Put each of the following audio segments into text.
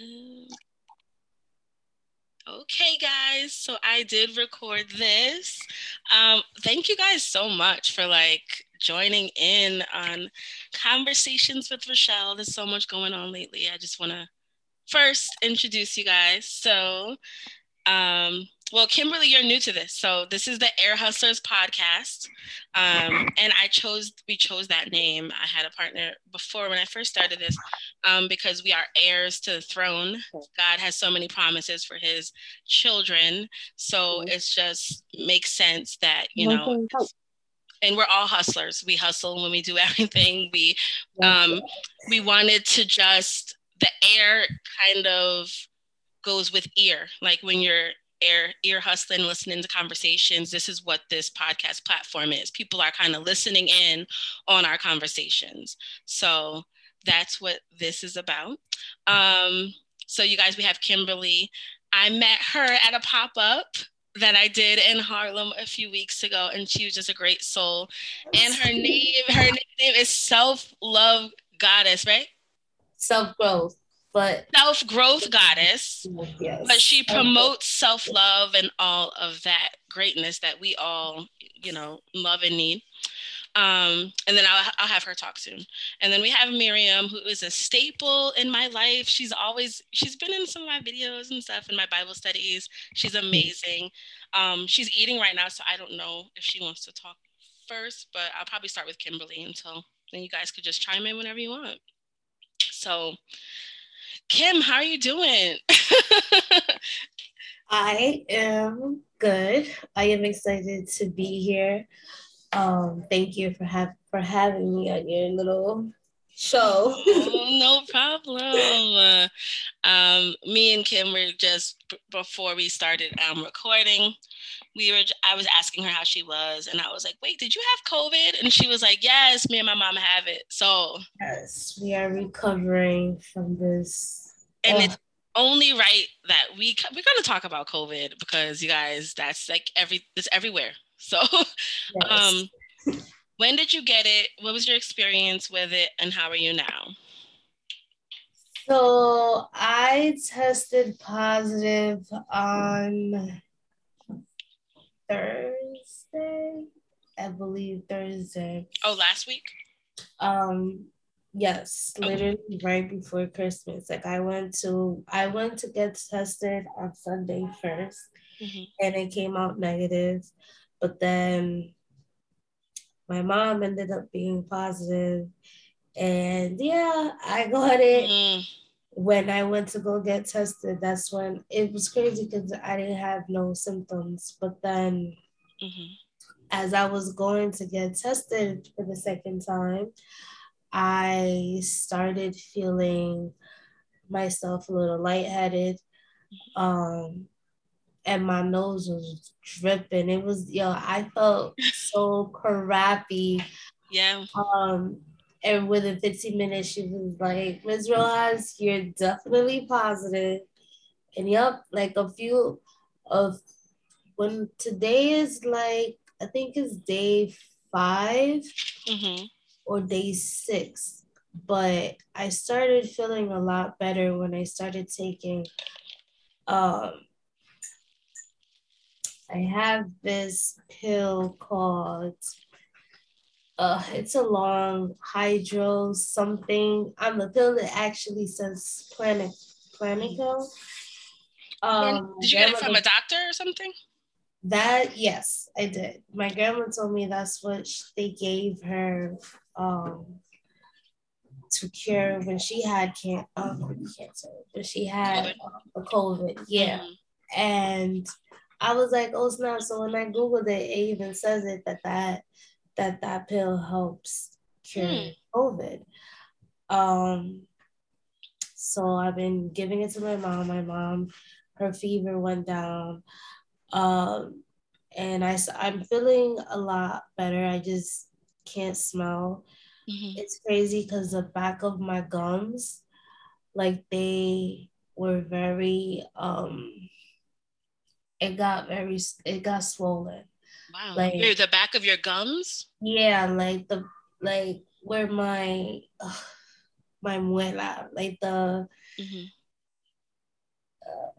Um, okay, guys. So I did record this. Um, thank you guys so much for like joining in on conversations with Rochelle. There's so much going on lately. I just want to first introduce you guys. So, um, well, Kimberly, you're new to this. So this is the Air Hustlers podcast. Um, and I chose, we chose that name. I had a partner before when I first started this um, because we are heirs to the throne. God has so many promises for his children. So it's just makes sense that, you know, and we're all hustlers. We hustle when we do everything. We, um, we wanted to just, the air kind of goes with ear. Like when you're ear ear hustling, listening to conversations. This is what this podcast platform is. People are kind of listening in on our conversations. So that's what this is about. Um, so you guys, we have Kimberly. I met her at a pop up that I did in Harlem a few weeks ago, and she was just a great soul. And her name, her name is Self Love Goddess, right? Self growth but self growth goddess. Yes. But she promotes self love and all of that greatness that we all, you know, love and need. Um, and then I'll, I'll have her talk soon. And then we have Miriam, who is a staple in my life. She's always, she's been in some of my videos and stuff in my Bible studies. She's amazing. Um, she's eating right now, so I don't know if she wants to talk first, but I'll probably start with Kimberly until then you guys could just chime in whenever you want. So Kim, how are you doing? I am good. I am excited to be here. Um, thank you for have for having me on your little show. oh, no problem. Um, me and Kim were just before we started um, recording we were I was asking her how she was and I was like, "Wait, did you have COVID?" And she was like, "Yes, me and my mom have it." So Yes, we are recovering from this. And it's only right that we we're going to talk about COVID because you guys that's like every it's everywhere. So yes. um when did you get it? What was your experience with it and how are you now? So I tested positive on Thursday, I believe Thursday. Oh, last week? Um, yes, literally right before Christmas. Like I went to I went to get tested on Sunday 1st mm-hmm. and it came out negative. But then my mom ended up being positive and yeah, I got it. Mm-hmm when I went to go get tested, that's when it was crazy because I didn't have no symptoms. But then, mm-hmm. as I was going to get tested for the second time, I started feeling myself a little lightheaded. Um, and my nose was dripping. It was, yo, I felt so crappy. Yeah. Um, and within 15 minutes, she was like, Ms. Rojas, you're definitely positive. And yep, like a few of when today is like, I think it's day 5 mm-hmm. Or day six. But I started feeling a lot better when I started taking um I have this pill called uh, it's a long hydro something I'm the pill that actually says planet planico. Um, did you get it from a doctor or something? That yes, I did. My grandma told me that's what they gave her um, to cure when she had can- um, cancer, when she had a Um, COVID. Yeah, mm-hmm. and I was like, oh snap! So when I googled it, it even says it that that that that pill helps cure hmm. COVID. Um, so I've been giving it to my mom. My mom, her fever went down. Um, and I, I'm feeling a lot better. I just can't smell. Mm-hmm. It's crazy because the back of my gums, like they were very, um, it got very, it got swollen. Wow. Like You're the back of your gums? Yeah, like the like where my uh, my muela, like the mm-hmm. uh,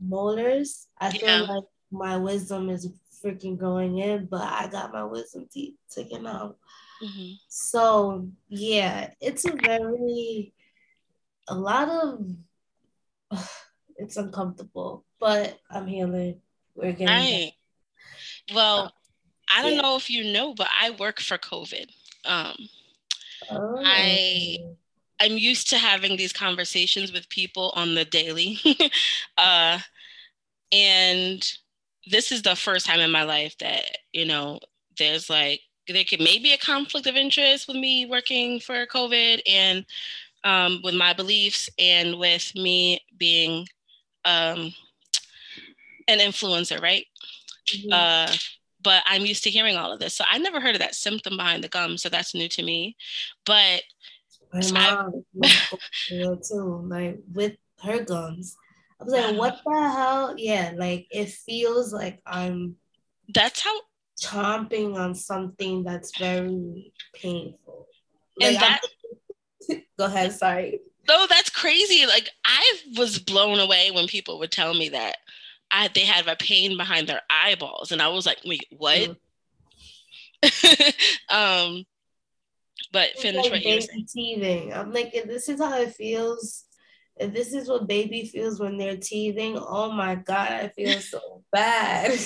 molars. I yeah. feel like my wisdom is freaking going in, but I got my wisdom teeth taken out. Mm-hmm. So yeah, it's a very a lot of it's uncomfortable, but I'm healing. We're getting right. Well, I don't yeah. know if you know, but I work for COVID. Um, oh. I I'm used to having these conversations with people on the daily, uh, and this is the first time in my life that you know there's like there could maybe a conflict of interest with me working for COVID and um, with my beliefs and with me being um, an influencer, right? Mm-hmm. Uh, but I'm used to hearing all of this. So I never heard of that symptom behind the gum. So that's new to me. But my so mom too, like with her gums. I was like, what the hell? Yeah, like it feels like I'm that's how chomping on something that's very painful. Like, and that go ahead, sorry. No, that's crazy. Like I was blown away when people would tell me that I they had a pain behind their eyeballs, and I was like, wait, what? Mm. um, but finish like what you were teething. I'm like, this is how it feels, if this is what baby feels when they're teething, oh my god, I feel so bad.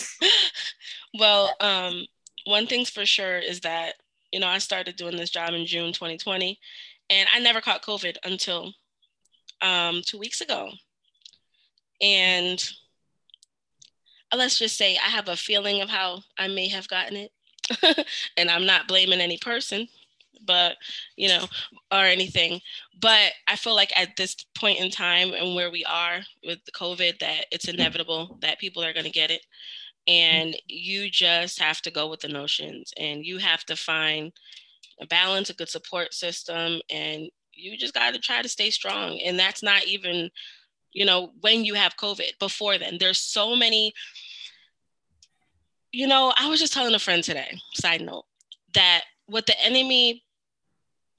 well, um, one thing's for sure is that you know I started doing this job in June 2020, and I never caught COVID until um, two weeks ago, and let's just say I have a feeling of how I may have gotten it. and I'm not blaming any person, but you know, or anything. But I feel like at this point in time and where we are with the COVID, that it's inevitable that people are going to get it. And you just have to go with the notions and you have to find a balance, a good support system, and you just got to try to stay strong. And that's not even, you know, when you have COVID. Before then, there's so many you know, I was just telling a friend today, side note, that what the enemy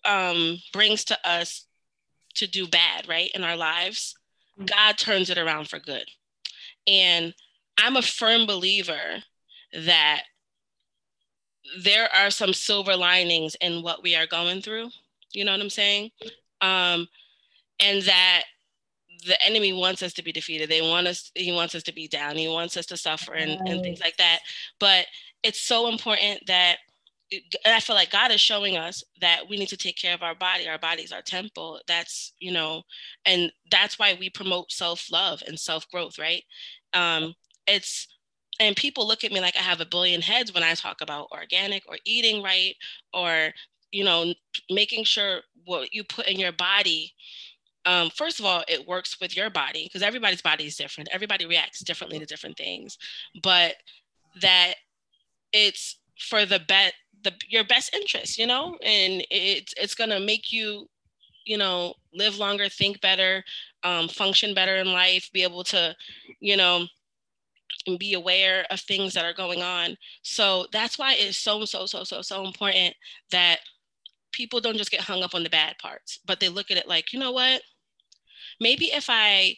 um, brings to us to do bad, right, in our lives. God turns it around for good. And I'm a firm believer that there are some silver linings in what we are going through. You know what I'm saying? Um, and that the enemy wants us to be defeated. They want us, he wants us to be down. He wants us to suffer and, and things like that. But it's so important that and I feel like God is showing us that we need to take care of our body. Our body's our temple. That's, you know, and that's why we promote self-love and self-growth, right? Um, it's and people look at me like I have a billion heads when I talk about organic or eating right or, you know, making sure what you put in your body um, first of all, it works with your body because everybody's body is different. Everybody reacts differently to different things, but that it's for the bet the your best interest, you know, and it's it's gonna make you, you know, live longer, think better, um, function better in life, be able to, you know, be aware of things that are going on. So that's why it's so so so so so important that people don't just get hung up on the bad parts, but they look at it like, you know what? maybe if I,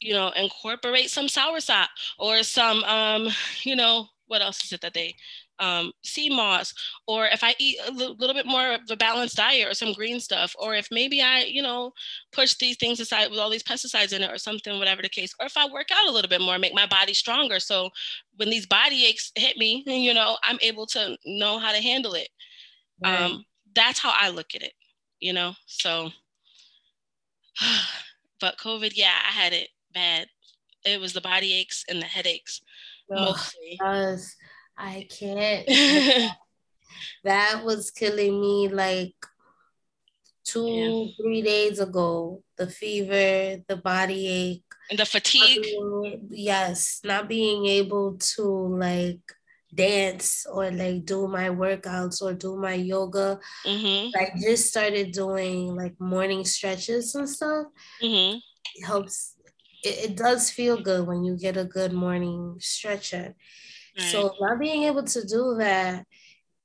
you know, incorporate some soursop or some, um, you know, what else is it that they, um, sea moss, or if I eat a l- little bit more of a balanced diet or some green stuff, or if maybe I, you know, push these things aside with all these pesticides in it or something, whatever the case, or if I work out a little bit more, make my body stronger. So when these body aches hit me, you know, I'm able to know how to handle it. Right. Um, that's how I look at it, you know, so But COVID, yeah, I had it bad. It was the body aches and the headaches oh, mostly. Yes, I can't. that was killing me like two, yeah. three days ago. The fever, the body ache, and the fatigue. Being, yes, not being able to like dance or like do my workouts or do my yoga. Mm-hmm. I just started doing like morning stretches and stuff. Mm-hmm. It helps. It, it, does feel good when you get a good morning stretch in. Right. So not being able to do that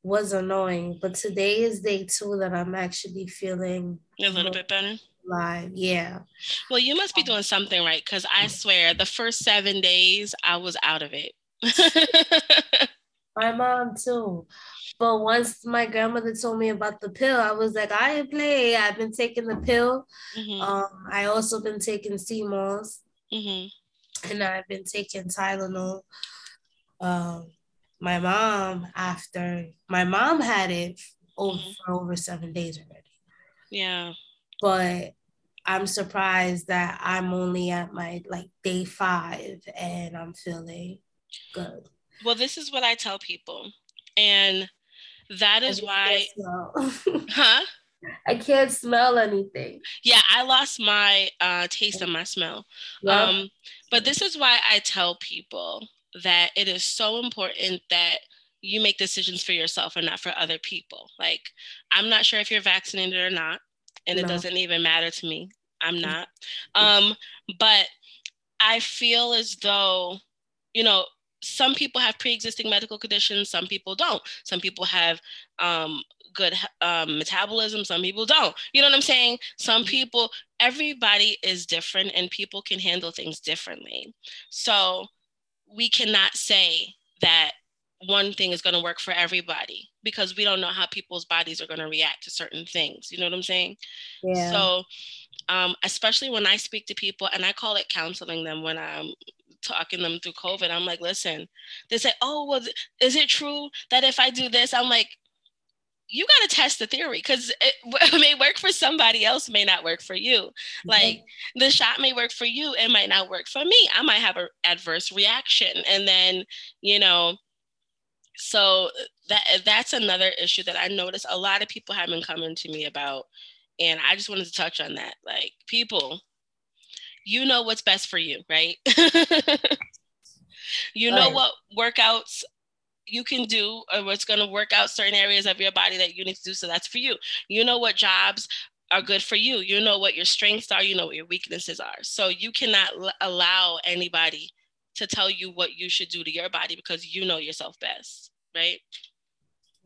was annoying. But today is day two that I'm actually feeling a little bit better. live. Yeah. Well, you must be doing something right because I swear the first seven days I was out of it. my mom too. But once my grandmother told me about the pill, I was like, I play. I've been taking the pill. Mm-hmm. Um, I also been taking sea mm-hmm. and I've been taking Tylenol. Um, my mom, after my mom had it over mm-hmm. for over seven days already. Yeah. But I'm surprised that I'm only at my like day five and I'm feeling good. Well, this is what I tell people. And that is why huh? I can't smell anything. Yeah, I lost my uh, taste and my smell. Yeah. Um, but this is why I tell people that it is so important that you make decisions for yourself and not for other people. Like, I'm not sure if you're vaccinated or not, and no. it doesn't even matter to me. I'm not. Um, but I feel as though, you know, some people have pre-existing medical conditions some people don't some people have um, good um, metabolism some people don't you know what i'm saying some mm-hmm. people everybody is different and people can handle things differently so we cannot say that one thing is going to work for everybody because we don't know how people's bodies are going to react to certain things you know what i'm saying yeah. so um, especially when i speak to people and i call it counseling them when i'm talking them through COVID. I'm like, listen, they say, oh, well, is it true that if I do this, I'm like, you got to test the theory because it, it, may work for somebody else, may not work for you. Mm-hmm. Like the shot may work for you, it might not work for me. I might have an adverse reaction. And then, you know, so that that's another issue that I noticed a lot of people have been coming to me about. And I just wanted to touch on that. Like people, you know what's best for you, right? you know right. what workouts you can do or what's going to work out certain areas of your body that you need to do. So that's for you. You know what jobs are good for you. You know what your strengths are. You know what your weaknesses are. So you cannot l- allow anybody to tell you what you should do to your body because you know yourself best, right?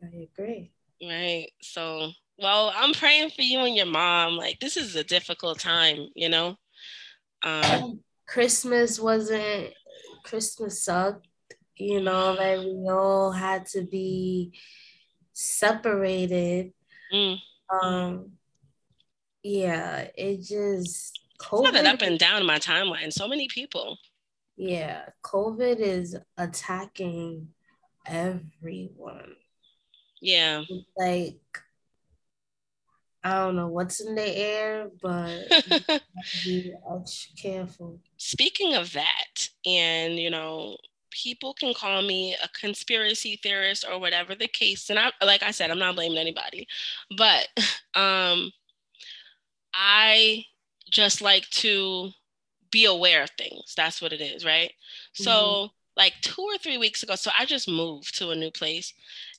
I agree. Right. So, well, I'm praying for you and your mom. Like, this is a difficult time, you know? Um, Christmas wasn't Christmas sucked, you know, like we all had to be separated. Mm. Um yeah, it just COVID it's up and down my timeline. So many people. Yeah, COVID is attacking everyone. Yeah. Like I don't know what's in the air, but be careful. Speaking of that, and you know, people can call me a conspiracy theorist or whatever the case. And I, like I said, I'm not blaming anybody, but um, I just like to be aware of things. That's what it is, right? Mm-hmm. So, like two or three weeks ago, so I just moved to a new place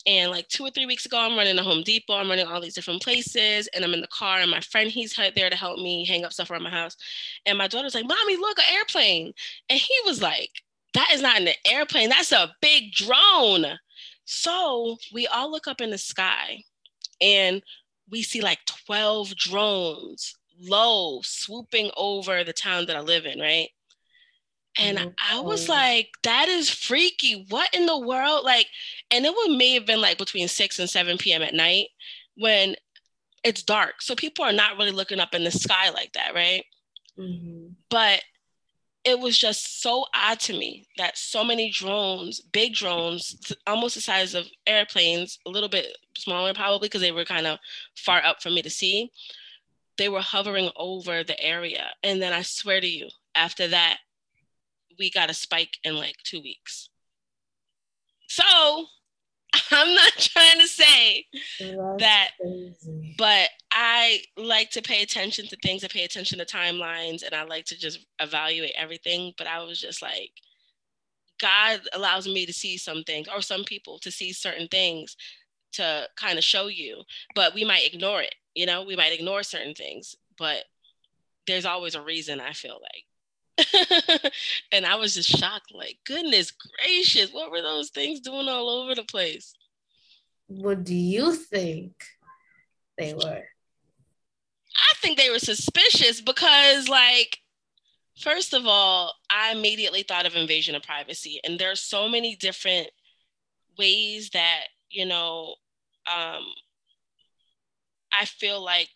and like two or three weeks ago, I'm running a Home Depot. I'm running all these different places, and I'm in the car. And my friend, he's there to help me hang up stuff around my house. And my daughter's like, "Mommy, look, an airplane!" And he was like, "That is not an airplane. That's a big drone." So we all look up in the sky, and we see like 12 drones low swooping over the town that I live in, right? And mm-hmm. I was like, that is freaky. What in the world? Like, and it would may have been like between 6 and 7 p.m. at night when it's dark. So people are not really looking up in the sky like that, right? Mm-hmm. But it was just so odd to me that so many drones, big drones, almost the size of airplanes, a little bit smaller probably because they were kind of far up for me to see, they were hovering over the area. And then I swear to you, after that, we got a spike in like two weeks. So I'm not trying to say That's that, crazy. but I like to pay attention to things. I pay attention to timelines and I like to just evaluate everything. But I was just like, God allows me to see some things or some people to see certain things to kind of show you, but we might ignore it. You know, we might ignore certain things, but there's always a reason, I feel like. and I was just shocked, like, goodness gracious, what were those things doing all over the place? What do you think they were? I think they were suspicious because, like, first of all, I immediately thought of invasion of privacy, and there are so many different ways that you know um, I feel like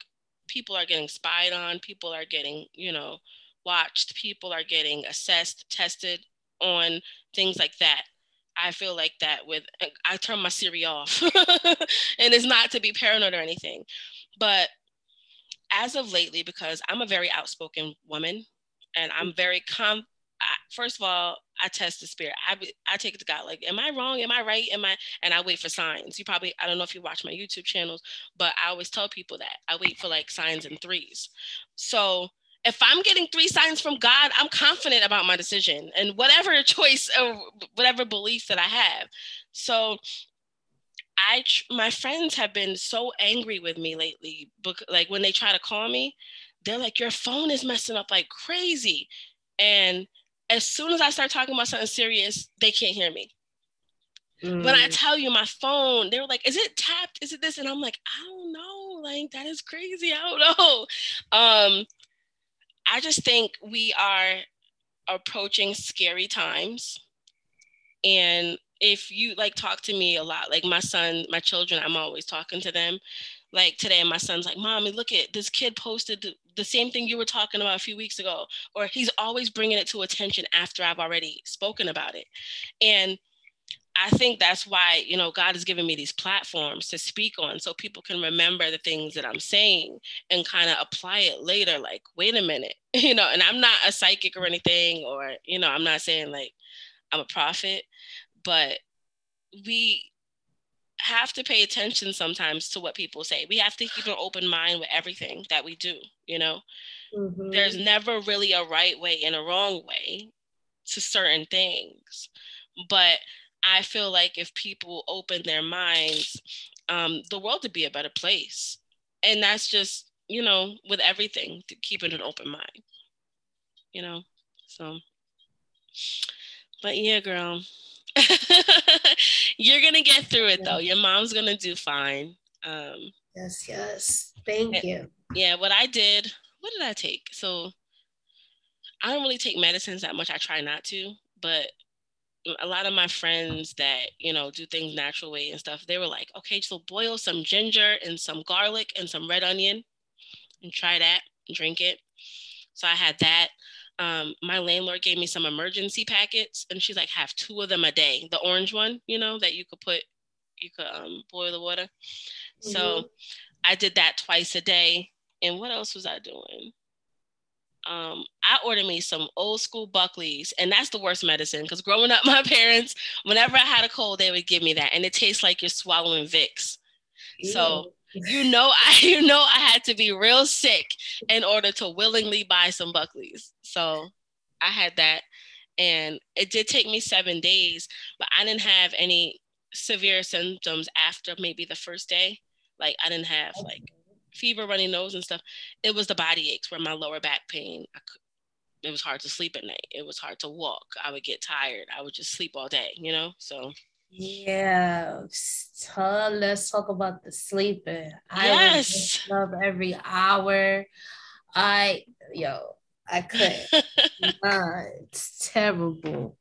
people are getting spied on, people are getting, you know, watched, people are getting assessed, tested on things like that. I feel like that with I turn my Siri off. and it's not to be paranoid or anything. But as of lately, because I'm a very outspoken woman and I'm very com I, first of all, I test the spirit. I I take it to God. Like, am I wrong? Am I right? Am I? And I wait for signs. You probably I don't know if you watch my YouTube channels, but I always tell people that I wait for like signs and threes. So if I'm getting three signs from God, I'm confident about my decision and whatever choice or whatever belief that I have. So I my friends have been so angry with me lately. Like when they try to call me, they're like, "Your phone is messing up like crazy," and as soon as I start talking about something serious, they can't hear me. Mm. When I mm. tell you my phone, they were like, "Is it tapped? Is it this?" And I'm like, "I don't know. Like that is crazy. I don't know." Um, I just think we are approaching scary times, and if you like talk to me a lot, like my son, my children, I'm always talking to them. Like today, my son's like, "Mommy, look at this kid posted the same thing you were talking about a few weeks ago or he's always bringing it to attention after i've already spoken about it and i think that's why you know god has given me these platforms to speak on so people can remember the things that i'm saying and kind of apply it later like wait a minute you know and i'm not a psychic or anything or you know i'm not saying like i'm a prophet but we have to pay attention sometimes to what people say. We have to keep an open mind with everything that we do, you know? Mm-hmm. There's never really a right way and a wrong way to certain things. But I feel like if people open their minds, um, the world would be a better place. And that's just, you know, with everything, to keeping an open mind, you know? So, but yeah, girl, You're gonna get through it though. Your mom's gonna do fine. Um, yes, yes. Thank you. Yeah, what I did, what did I take? So I don't really take medicines that much. I try not to, but a lot of my friends that you know do things natural way and stuff, they were like, okay, so boil some ginger and some garlic and some red onion, and try that, and drink it. So I had that um, my landlord gave me some emergency packets and she's like have two of them a day the orange one you know that you could put you could um, boil the water mm-hmm. so i did that twice a day and what else was i doing um, I ordered me some old school Buckleys, and that's the worst medicine because growing up, my parents, whenever I had a cold, they would give me that, and it tastes like you're swallowing Vicks. Ew. So you know I you know I had to be real sick in order to willingly buy some Buckleys. So I had that and it did take me 7 days, but I didn't have any severe symptoms after maybe the first day. Like I didn't have like fever, runny nose and stuff. It was the body aches where my lower back pain. I could, it was hard to sleep at night. It was hard to walk. I would get tired. I would just sleep all day, you know? So yeah, so let's talk about the sleeping. Yes, I love every hour. I yo, I couldn't. it's terrible.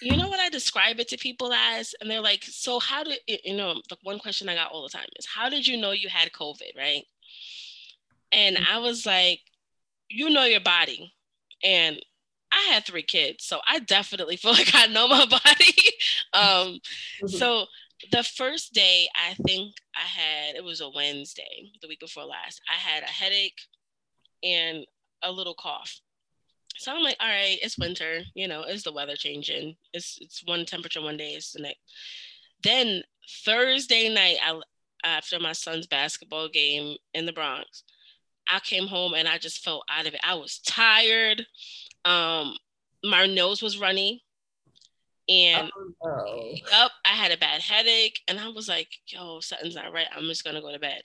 You know what I describe it to people as, and they're like, "So how did you know?" The one question I got all the time is, "How did you know you had COVID?" Right? And I was like, "You know your body," and I had three kids, so I definitely feel like I know my body. um, mm-hmm. So the first day, I think I had it was a Wednesday, the week before last. I had a headache and a little cough. So I'm like, all right, it's winter, you know, it's the weather changing. It's it's one temperature one day, it's the next. Then Thursday night, I after my son's basketball game in the Bronx, I came home and I just felt out of it. I was tired. Um, my nose was runny. And oh, up, I had a bad headache, and I was like, "Yo, something's not right. I'm just gonna go to bed."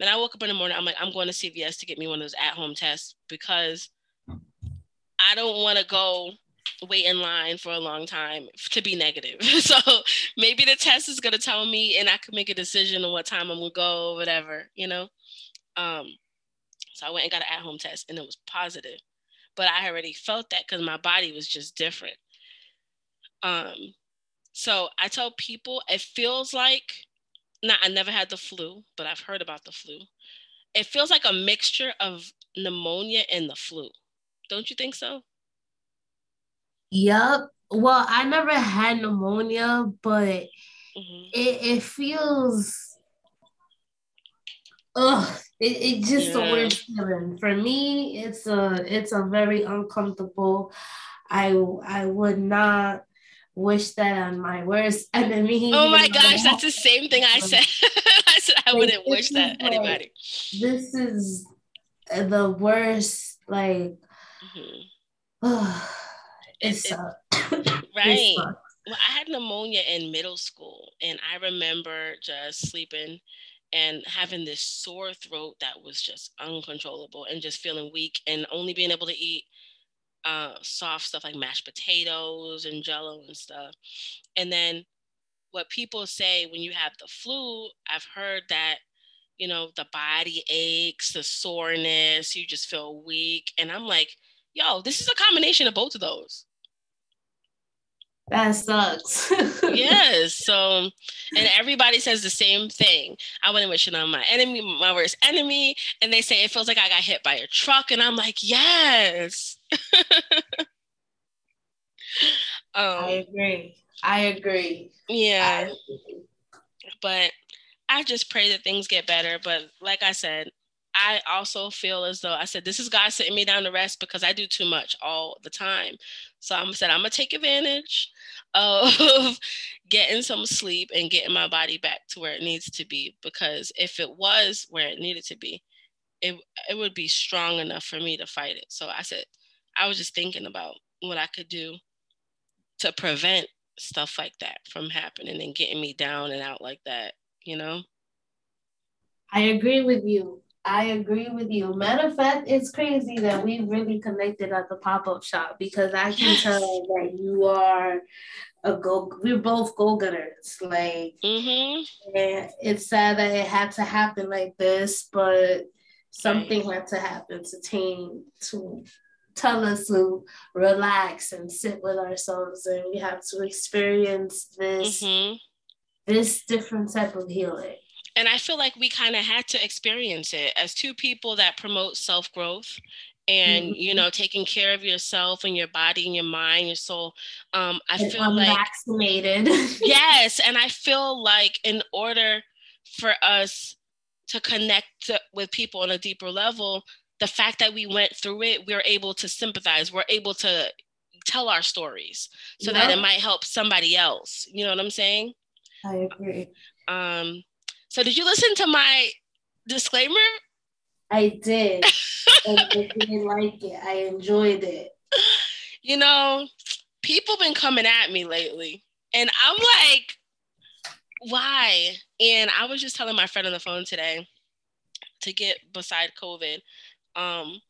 Then I woke up in the morning. I'm like, "I'm going to CVS to get me one of those at-home tests because I don't want to go wait in line for a long time to be negative. so maybe the test is gonna tell me, and I could make a decision on what time I'm gonna go, whatever, you know." Um, So I went and got an at-home test and it was positive. But I already felt that because my body was just different. Um, so I tell people it feels like not I never had the flu, but I've heard about the flu. It feels like a mixture of pneumonia and the flu. Don't you think so? Yep. Well, I never had pneumonia, but mm-hmm. it, it feels ugh, it, it just yeah. the worst feeling. For me, it's a it's a very uncomfortable. I I would not wish that on my worst enemy. Oh my gosh, that's the same thing I said. I said I wouldn't wish that like, anybody. This is the worst, like mm-hmm. it's it, right. Well, I had pneumonia in middle school, and I remember just sleeping and having this sore throat that was just uncontrollable and just feeling weak and only being able to eat uh, soft stuff like mashed potatoes and jello and stuff. And then what people say when you have the flu, I've heard that, you know, the body aches, the soreness, you just feel weak. And I'm like, yo, this is a combination of both of those. That sucks. yes. So, and everybody says the same thing. I wouldn't wish it on my enemy, my worst enemy. And they say it feels like I got hit by a truck. And I'm like, yes. um, I agree. I agree. Yeah. I agree. But I just pray that things get better. But like I said, I also feel as though I said, this is God sitting me down to rest because I do too much all the time. So I'm said, I'm gonna take advantage of getting some sleep and getting my body back to where it needs to be. Because if it was where it needed to be, it it would be strong enough for me to fight it. So I said, I was just thinking about what I could do to prevent stuff like that from happening and getting me down and out like that, you know? I agree with you. I agree with you. Matter of fact, it's crazy that we really connected at the pop-up shop because I can yes. tell that you are a go we're both go-getters. Like mm-hmm. and it's sad that it had to happen like this, but something right. had to happen to team to tell us to relax and sit with ourselves and we have to experience this mm-hmm. this different type of healing and i feel like we kind of had to experience it as two people that promote self-growth and mm-hmm. you know taking care of yourself and your body and your mind your soul um i and feel like vaccinated yes and i feel like in order for us to connect with people on a deeper level the fact that we went through it, we're able to sympathize. We're able to tell our stories so that it might help somebody else. You know what I'm saying? I agree. Um, so did you listen to my disclaimer? I did. I didn't like it. I enjoyed it. You know, people been coming at me lately, and I'm like, why? And I was just telling my friend on the phone today to get beside COVID um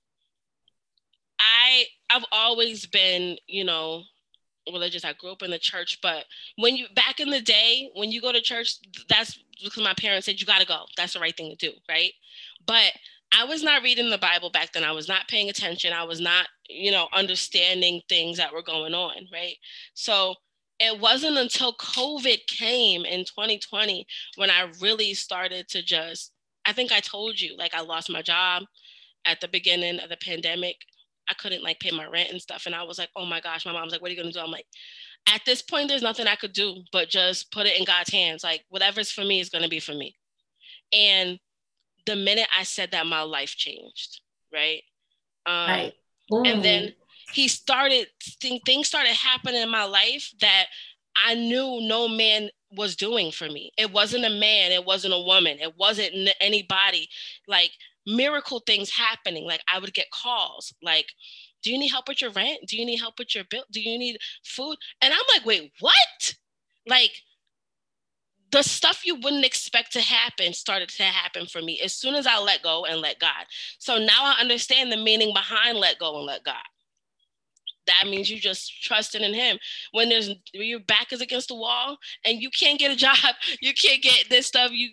i i've always been you know religious i grew up in the church but when you back in the day when you go to church that's because my parents said you got to go. That's the right thing to do right? But i was not reading the bible back then. I was not paying attention. I was not you know understanding things that were going on right? So it wasn't until covid came in 2020 when i really started to just i think i told you like i lost my job at the beginning of the pandemic, I couldn't like pay my rent and stuff. And I was like, oh my gosh, my mom's like, what are you gonna do? I'm like, at this point, there's nothing I could do but just put it in God's hands. Like whatever's for me is gonna be for me. And the minute I said that, my life changed, right? Um, right. And then he started things started happening in my life that I knew no man was doing for me. It wasn't a man, it wasn't a woman, it wasn't anybody. Like miracle things happening. Like I would get calls like, do you need help with your rent? Do you need help with your bill? Do you need food? And I'm like, wait, what? Like the stuff you wouldn't expect to happen started to happen for me as soon as I let go and let God. So now I understand the meaning behind let go and let God. That means you just trusting in him. When there's when your back is against the wall and you can't get a job, you can't get this stuff, you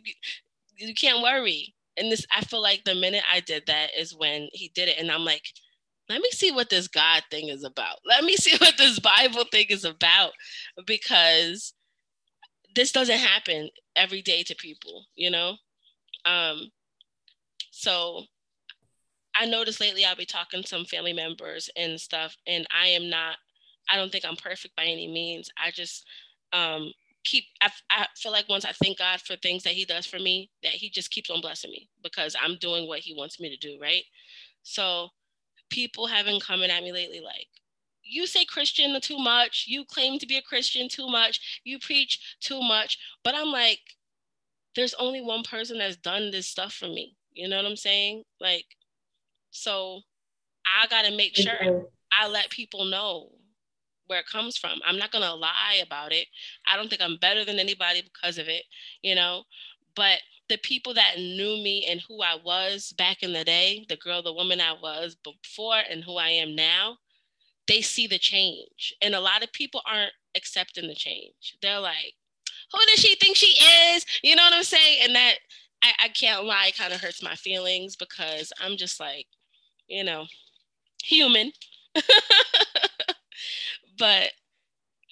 you can't worry and this I feel like the minute I did that is when he did it, and I'm like, let me see what this God thing is about. Let me see what this Bible thing is about, because this doesn't happen every day to people, you know. Um, so I noticed lately I'll be talking to some family members and stuff, and I am not. I don't think I'm perfect by any means. I just um, keep I, I feel like once I thank God for things that he does for me, that he just keeps on blessing me because I'm doing what he wants me to do, right? So people have been coming at me lately like, you say Christian too much, you claim to be a Christian too much, you preach too much. But I'm like, there's only one person that's done this stuff for me. You know what I'm saying? Like, so I gotta make sure I let people know where it comes from. I'm not gonna lie about it. I don't think I'm better than anybody because of it, you know. But the people that knew me and who I was back in the day, the girl, the woman I was before and who I am now, they see the change. And a lot of people aren't accepting the change. They're like, who does she think she is? You know what I'm saying? And that I, I can't lie, kind of hurts my feelings because I'm just like, you know, human. but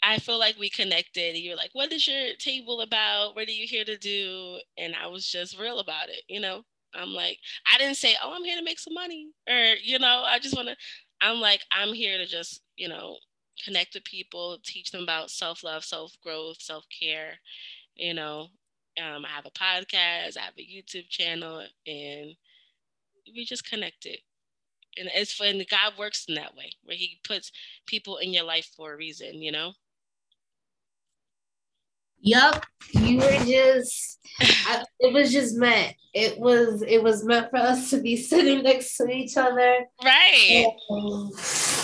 I feel like we connected. You're like, what is your table about? What are you here to do? And I was just real about it, you know? I'm like, I didn't say, oh, I'm here to make some money. Or, you know, I just want to, I'm like, I'm here to just, you know, connect with people, teach them about self love, self growth, self care. You know, um, I have a podcast, I have a YouTube channel, and we just connected and it's when God works in that way, where He puts people in your life for a reason, you know. Yup, you were just. I, it was just meant. It was. It was meant for us to be sitting next to each other. Right. And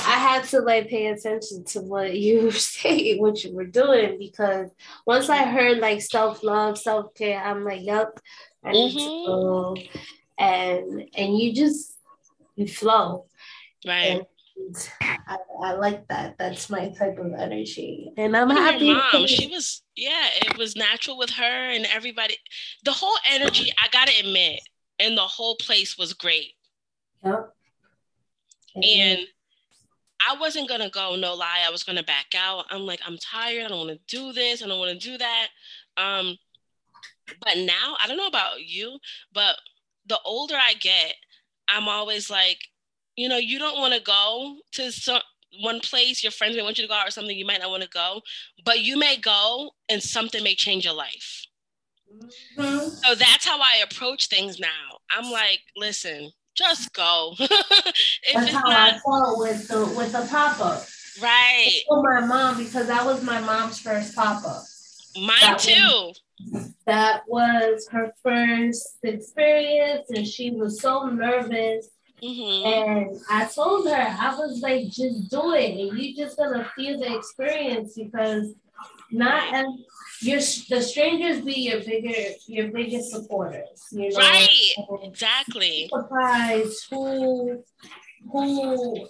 I had to like pay attention to what you were saying, what you were doing, because once I heard like self love, self care, I'm like, yup, I need mm-hmm. And and you just you flow. Right. I, I, like that. That's my type of energy. And I'm Even happy. mom, she was, yeah, it was natural with her and everybody. The whole energy, I gotta admit, and the whole place was great. Yep. And I wasn't gonna go, no lie, I was gonna back out. I'm like, I'm tired, I don't wanna do this, I don't wanna do that. Um, but now I don't know about you, but the older I get, I'm always like, you know, you don't want to go to some one place your friends may want you to go or something you might not want to go, but you may go and something may change your life. Mm-hmm. So that's how I approach things now. I'm like, listen, just go. that's how not... I felt with the with the pop up. Right. For my mom because that was my mom's first pop up. Mine that too. Was, that was her first experience, and she was so nervous. Mm-hmm. And I told her, I was like, just do it, and you just gonna feel the experience because not as your the strangers be your bigger your biggest supporters. You know? Right. exactly. Surprise who who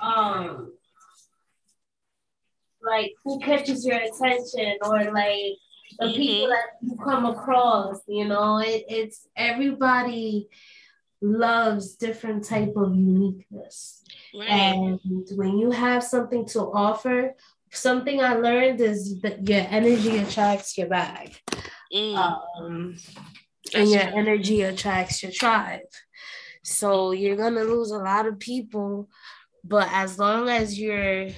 um like who catches your attention or like the mm-hmm. people that you come across you know it, it's everybody loves different type of uniqueness right. and when you have something to offer something i learned is that your energy attracts your bag mm. um, and your energy attracts your tribe so you're gonna lose a lot of people but as long as you're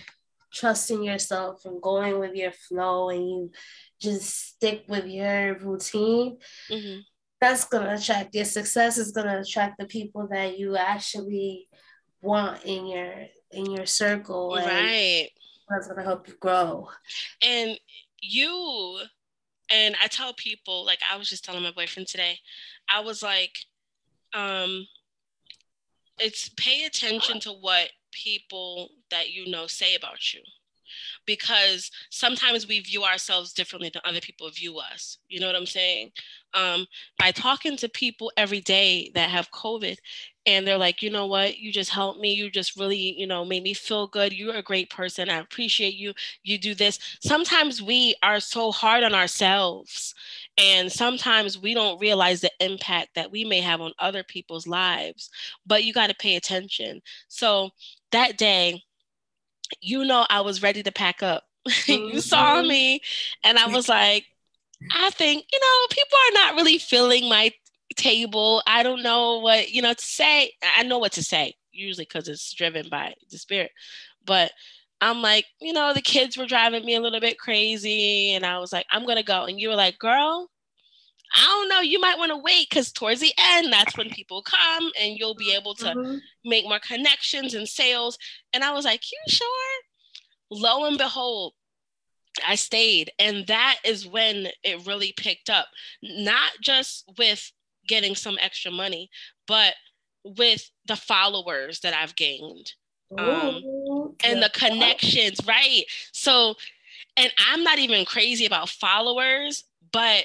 trusting yourself and going with your flow and you just stick with your routine, mm-hmm. that's going to attract your success is going to attract the people that you actually want in your in your circle right. that's going to help you grow. And you and i tell people like i was just telling my boyfriend today i was like um it's pay attention to what people that you know say about you because sometimes we view ourselves differently than other people view us. You know what I'm saying? Um, by talking to people every day that have COVID, and they're like, you know what, you just helped me. You just really, you know, made me feel good. You're a great person. I appreciate you. You do this. Sometimes we are so hard on ourselves And sometimes we don't realize the impact that we may have on other people's lives, but you got to pay attention. So that day, you know, I was ready to pack up. Mm-hmm. you saw me, and I was like, I think, you know, people are not really filling my table. I don't know what, you know, to say. I know what to say, usually because it's driven by the spirit. But I'm like, you know, the kids were driving me a little bit crazy. And I was like, I'm going to go. And you were like, girl, I don't know. You might want to wait because towards the end, that's when people come and you'll be able to mm-hmm. make more connections and sales. And I was like, you sure? Lo and behold, I stayed. And that is when it really picked up, not just with getting some extra money, but with the followers that I've gained um, and the connections, right? So, and I'm not even crazy about followers, but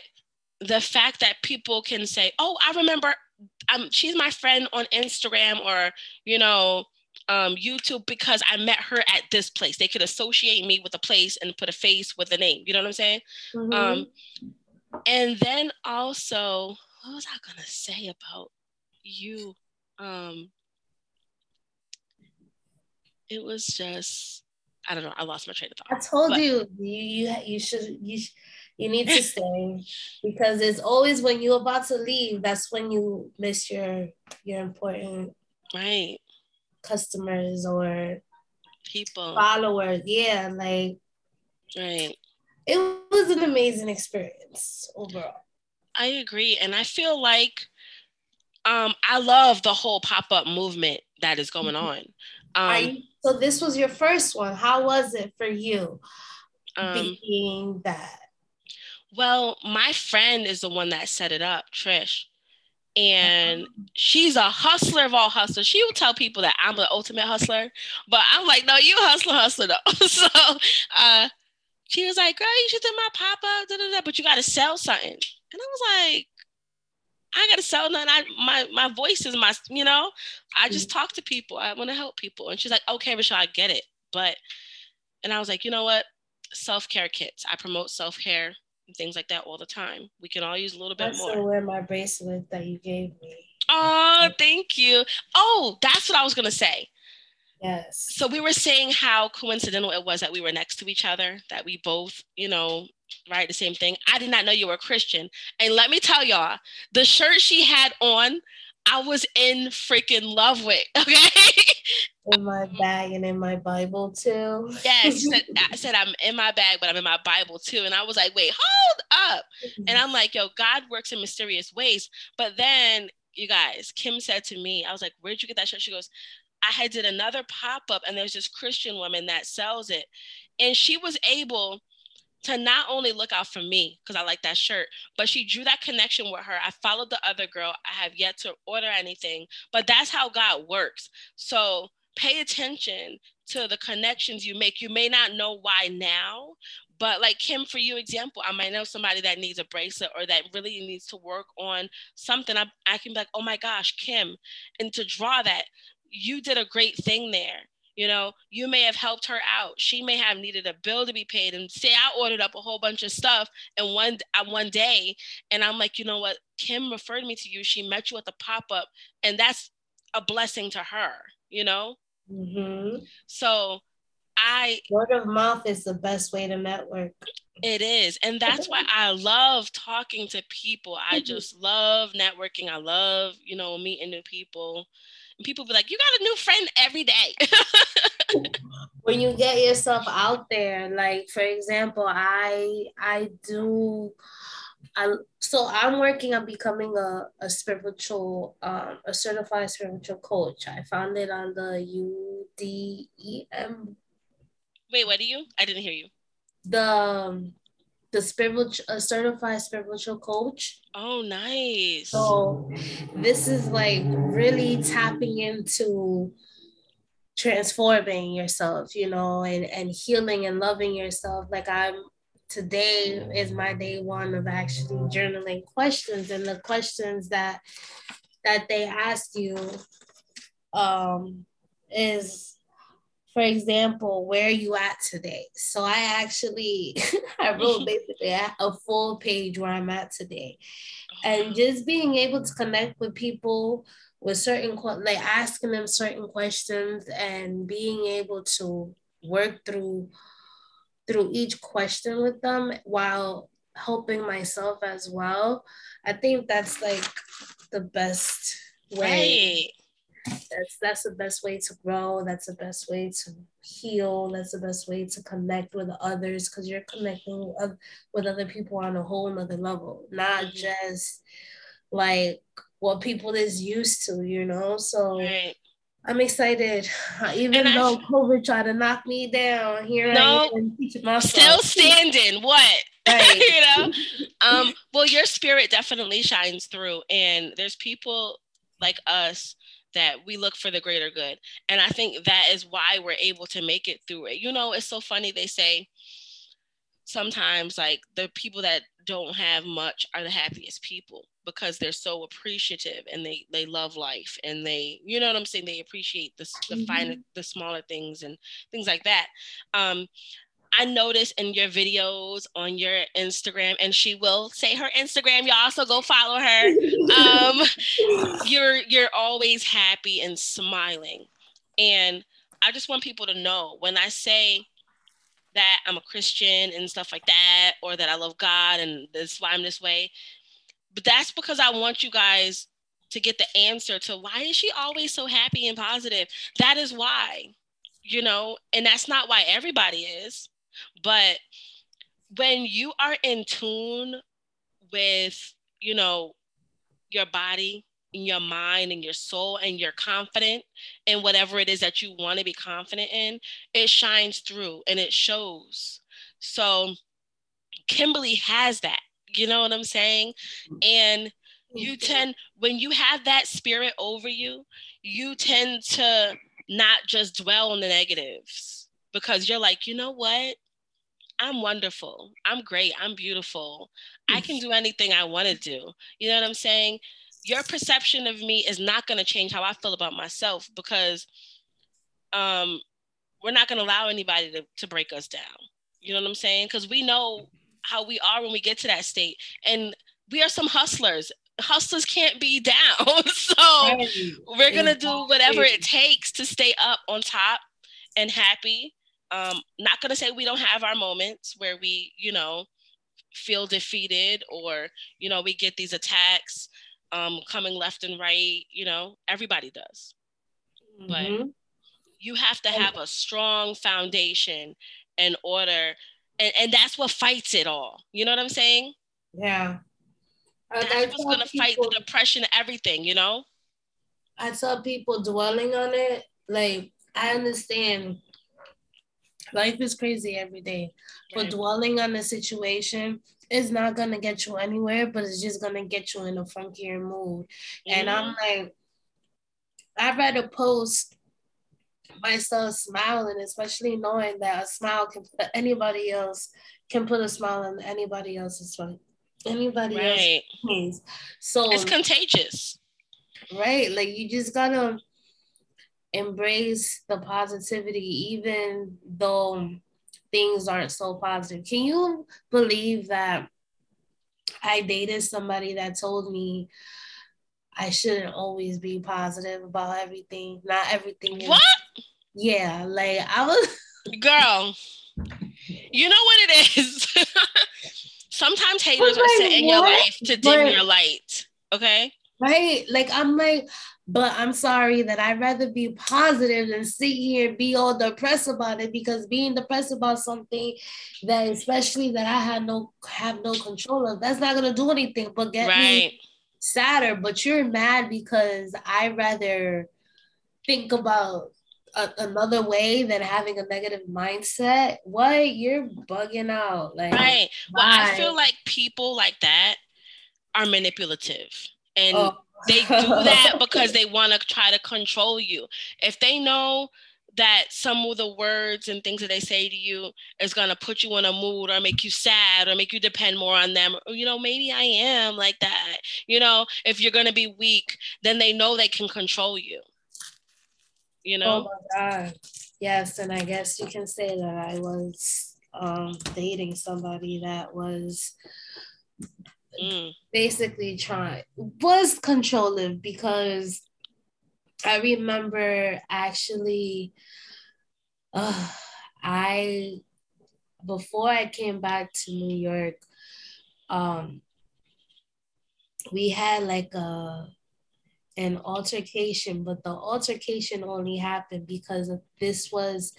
the fact that people can say, "Oh, I remember, um, she's my friend on Instagram or you know, um, YouTube because I met her at this place." They could associate me with a place and put a face with a name. You know what I'm saying? Mm-hmm. Um, and then also, what was I gonna say about you? Um, it was just I don't know. I lost my train of thought. I told but, you, you you should you you need to stay because it's always when you're about to leave that's when you miss your your important right customers or people followers. Yeah, like right. It was an amazing experience overall. I agree, and I feel like um, I love the whole pop up movement that is going mm-hmm. on. Um, so this was your first one. How was it for you um, being that? Well, my friend is the one that set it up, Trish. And uh-huh. she's a hustler of all hustlers. She will tell people that I'm the ultimate hustler, but I'm like, no, you hustler, hustler though. so uh, she was like, girl, you should do my pop up, but you got to sell something. And I was like, I gotta sell nothing. I my my voice is my, you know, I just mm-hmm. talk to people. I want to help people. And she's like, okay, Michelle, I get it. But and I was like, you know what? Self-care kits. I promote self-care and things like that all the time. We can all use a little bit I more. I wear my bracelet that you gave me. Oh, thank you. Oh, that's what I was gonna say. Yes. So we were saying how coincidental it was that we were next to each other, that we both, you know, right? The same thing. I did not know you were a Christian. And let me tell y'all, the shirt she had on, I was in freaking love with. Okay. in my bag and in my Bible too. yes. Said, I said, I'm in my bag, but I'm in my Bible too. And I was like, wait, hold up. And. I'm like, yo, God works in mysterious ways. But then you guys, Kim said to me, I was like, where'd you get that shirt? She goes, I had did another pop-up and there's this Christian woman that sells it. And she was able to not only look out for me because I like that shirt, but she drew that connection with her. I followed the other girl. I have yet to order anything, but that's how God works. So pay attention to the connections you make. You may not know why now, but like Kim, for you example, I might know somebody that needs a bracelet or that really needs to work on something. I, I can be like, oh my gosh, Kim. And to draw that, you did a great thing there you know you may have helped her out. She may have needed a bill to be paid. And say i ordered up a whole bunch of stuff and one uh, one day. And i'm like you know what? Kim referred me to you. She met you at the pop-up. And that's a blessing to her you know? Mm-hmm. so i word of mouth is the best way to network. It is. And that's why i love talking to people. I just love networking. I love you know meeting new people people be like, you got a new friend every day. when you get yourself out there, like for example, I I do I so I'm working on becoming a, a spiritual um, a certified spiritual coach. I found it on the Udemy. Wait, what are you? I didn't hear you. The um, the spiritual a certified spiritual coach. Oh, nice. So this is like really tapping into transforming yourself, you know, and and healing and loving yourself. Like I'm today is my day one of actually journaling questions and the questions that that they ask you um is for example, where are you at today? So I actually I wrote basically a full page where I'm at today. And just being able to connect with people with certain like asking them certain questions and being able to work through through each question with them while helping myself as well. I think that's like the best way. Right that's that's the best way to grow that's the best way to heal that's the best way to connect with others because you're connecting with, other people on a whole nother level not mm-hmm. just like what people is used to you know so right. I'm excited. Even and though I, COVID tried to knock me down, here no, I am. Still standing. What? Right. you know? Um, well, your spirit definitely shines through. And there's people like us that we look for the greater good. And I think that is why we're able to make it through it. You know, it's so funny. They say sometimes like the people that don't have much are the happiest people because they're so appreciative and they they love life and they you know what i'm saying they appreciate the, the mm-hmm. finer the smaller things and things like that um I noticed in your videos on your Instagram, and she will say her Instagram. Y'all so go follow her. Um, you're you're always happy and smiling, and I just want people to know when I say that I'm a Christian and stuff like that, or that I love God and that's why I'm this way. But that's because I want you guys to get the answer to why is she always so happy and positive? That is why, you know, and that's not why everybody is. But when you are in tune with, you know, your body and your mind and your soul and you're confident in whatever it is that you want to be confident in, it shines through and it shows. So Kimberly has that. You know what I'm saying? And you tend when you have that spirit over you, you tend to not just dwell on the negatives because you're like, you know what? I'm wonderful. I'm great. I'm beautiful. I can do anything I want to do. You know what I'm saying? Your perception of me is not going to change how I feel about myself because um, we're not going to allow anybody to, to break us down. You know what I'm saying? Because we know how we are when we get to that state. And we are some hustlers. Hustlers can't be down. so right. we're going to do whatever it takes to stay up on top and happy um, not going to say we don't have our moments where we, you know, feel defeated or, you know, we get these attacks um, coming left and right. You know, everybody does. Mm-hmm. But you have to have a strong foundation in order. And, and that's what fights it all. You know what I'm saying? Yeah. That's what's going to fight the depression, everything, you know? I tell people dwelling on it, like, I understand Life is crazy every day. Right. But dwelling on the situation is not gonna get you anywhere, but it's just gonna get you in a funkier mood. Mm-hmm. And I'm mm-hmm. like, I read a post myself smiling, especially knowing that a smile can put anybody else can put a smile on anybody else's face. Anybody right. else. So it's contagious. Right. Like you just gotta embrace the positivity, even though things aren't so positive. Can you believe that I dated somebody that told me I shouldn't always be positive about everything? Not everything. What? yeah, like I was. Girl, you know what it is. Sometimes haters are set in your life to dim your light. Okay. Right. Like I'm like, but I'm sorry that I'd rather be positive than sit here and be all depressed about it because being depressed about something that especially that I had no have no control of, that's not gonna do anything but get right. me sadder. But you're mad because I rather think about a, another way than having a negative mindset. What you're bugging out, like right? Well, I feel like people like that are manipulative and. Oh they do that because they want to try to control you. If they know that some of the words and things that they say to you is going to put you in a mood or make you sad or make you depend more on them you know maybe i am like that you know if you're going to be weak then they know they can control you you know? Oh my God. Yes, and I guess you can say that I was um, dating somebody that was mm. basically trying was controlling because I remember actually uh, I before I came back to New York, um, we had like a an altercation, but the altercation only happened because this was